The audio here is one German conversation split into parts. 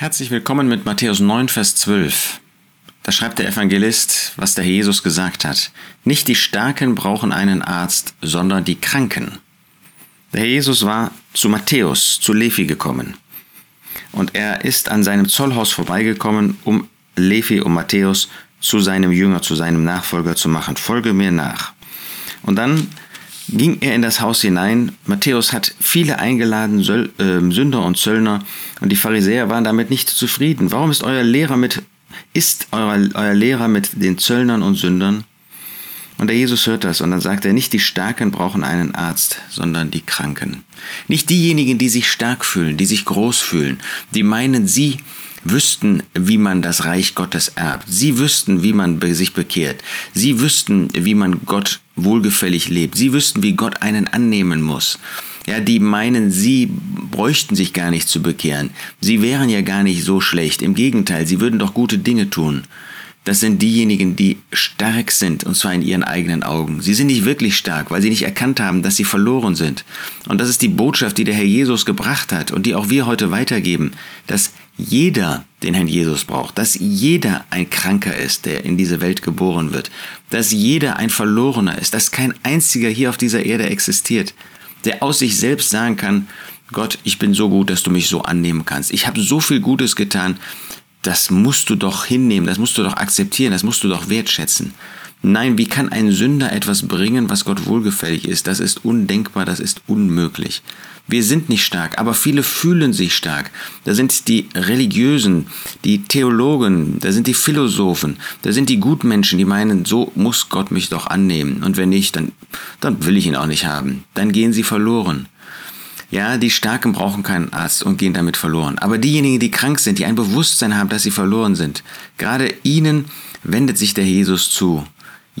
Herzlich willkommen mit Matthäus 9, Vers 12. Da schreibt der Evangelist, was der Jesus gesagt hat. Nicht die Starken brauchen einen Arzt, sondern die Kranken. Der Herr Jesus war zu Matthäus, zu Levi gekommen. Und er ist an seinem Zollhaus vorbeigekommen, um Levi und Matthäus zu seinem Jünger, zu seinem Nachfolger zu machen. Folge mir nach. Und dann ging er in das Haus hinein. Matthäus hat viele eingeladen, Söl äh, Sünder und Zöllner, und die Pharisäer waren damit nicht zufrieden. Warum ist euer Lehrer mit, ist euer, euer Lehrer mit den Zöllnern und Sündern? Und der Jesus hört das und dann sagt er, nicht die Starken brauchen einen Arzt, sondern die Kranken. Nicht diejenigen, die sich stark fühlen, die sich groß fühlen, die meinen, sie wüssten, wie man das Reich Gottes erbt. Sie wüssten, wie man sich bekehrt. Sie wüssten, wie man Gott wohlgefällig lebt. Sie wüssten, wie Gott einen annehmen muss. Ja, die meinen, sie bräuchten sich gar nicht zu bekehren. Sie wären ja gar nicht so schlecht. Im Gegenteil, sie würden doch gute Dinge tun. Das sind diejenigen, die stark sind, und zwar in ihren eigenen Augen. Sie sind nicht wirklich stark, weil sie nicht erkannt haben, dass sie verloren sind. Und das ist die Botschaft, die der Herr Jesus gebracht hat und die auch wir heute weitergeben, dass jeder den Herrn Jesus braucht, dass jeder ein Kranker ist, der in diese Welt geboren wird, dass jeder ein Verlorener ist, dass kein einziger hier auf dieser Erde existiert, der aus sich selbst sagen kann, Gott, ich bin so gut, dass du mich so annehmen kannst. Ich habe so viel Gutes getan, das musst du doch hinnehmen, das musst du doch akzeptieren, das musst du doch wertschätzen. Nein, wie kann ein Sünder etwas bringen, was Gott wohlgefällig ist? Das ist undenkbar, das ist unmöglich. Wir sind nicht stark, aber viele fühlen sich stark. Da sind die Religiösen, die Theologen, da sind die Philosophen, da sind die Gutmenschen, die meinen, so muss Gott mich doch annehmen. Und wenn nicht, dann, dann will ich ihn auch nicht haben. Dann gehen sie verloren. Ja, die Starken brauchen keinen Arzt und gehen damit verloren. Aber diejenigen, die krank sind, die ein Bewusstsein haben, dass sie verloren sind, gerade ihnen wendet sich der Jesus zu.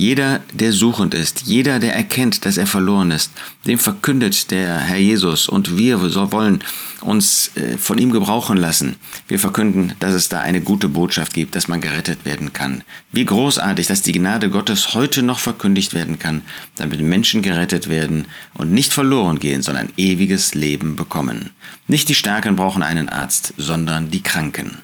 Jeder, der suchend ist, jeder, der erkennt, dass er verloren ist, dem verkündet der Herr Jesus und wir wollen uns äh, von ihm gebrauchen lassen. Wir verkünden, dass es da eine gute Botschaft gibt, dass man gerettet werden kann. Wie großartig, dass die Gnade Gottes heute noch verkündigt werden kann, damit Menschen gerettet werden und nicht verloren gehen, sondern ewiges Leben bekommen. Nicht die Starken brauchen einen Arzt, sondern die Kranken.